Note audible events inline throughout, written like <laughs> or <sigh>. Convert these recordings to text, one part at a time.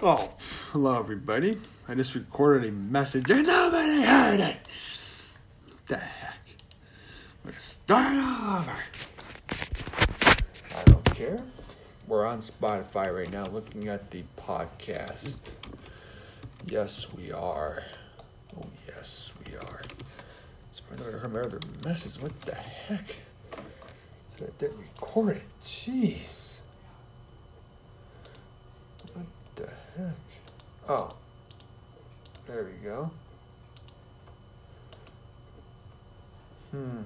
Oh, hello everybody. I just recorded a message and nobody heard it. What the heck? We're gonna start over. I don't care. We're on Spotify right now looking at the podcast. Yes, we are. Oh, yes, we are. Surprised I heard my other message. What the heck? Did I didn't record it? Jeez. What the heck? Oh. There we go. Hmm.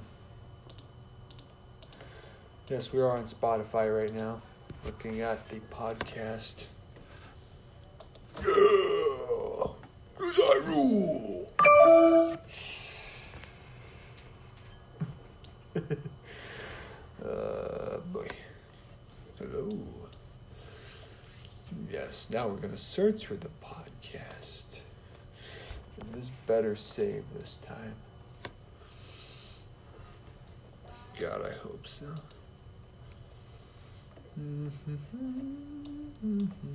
Yes, we are on Spotify right now, looking at the podcast. Yeah! I rule! <laughs> uh, boy. Hello. Yes, now we're going to search for the podcast. And this better save this time. God, I hope so. Mm-hmm, mm-hmm, mm-hmm.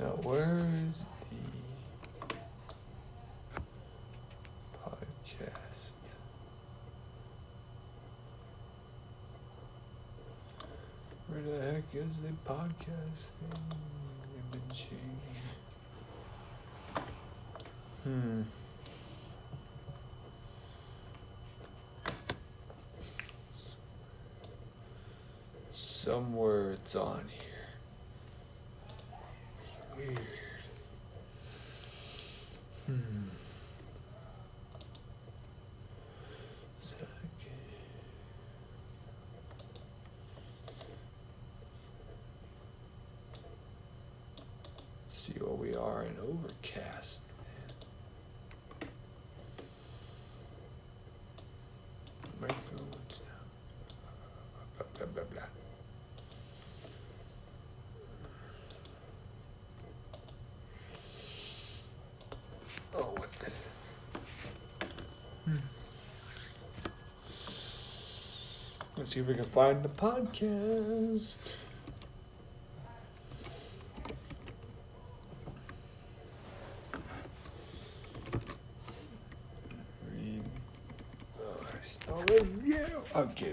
Now, where is the podcast? Where the heck is the podcast thing? Hmm. Somewhere it's on here. See where we are in Overcast. Oh? Hmm. Let's see if we can find the podcast. Spell review. Okay.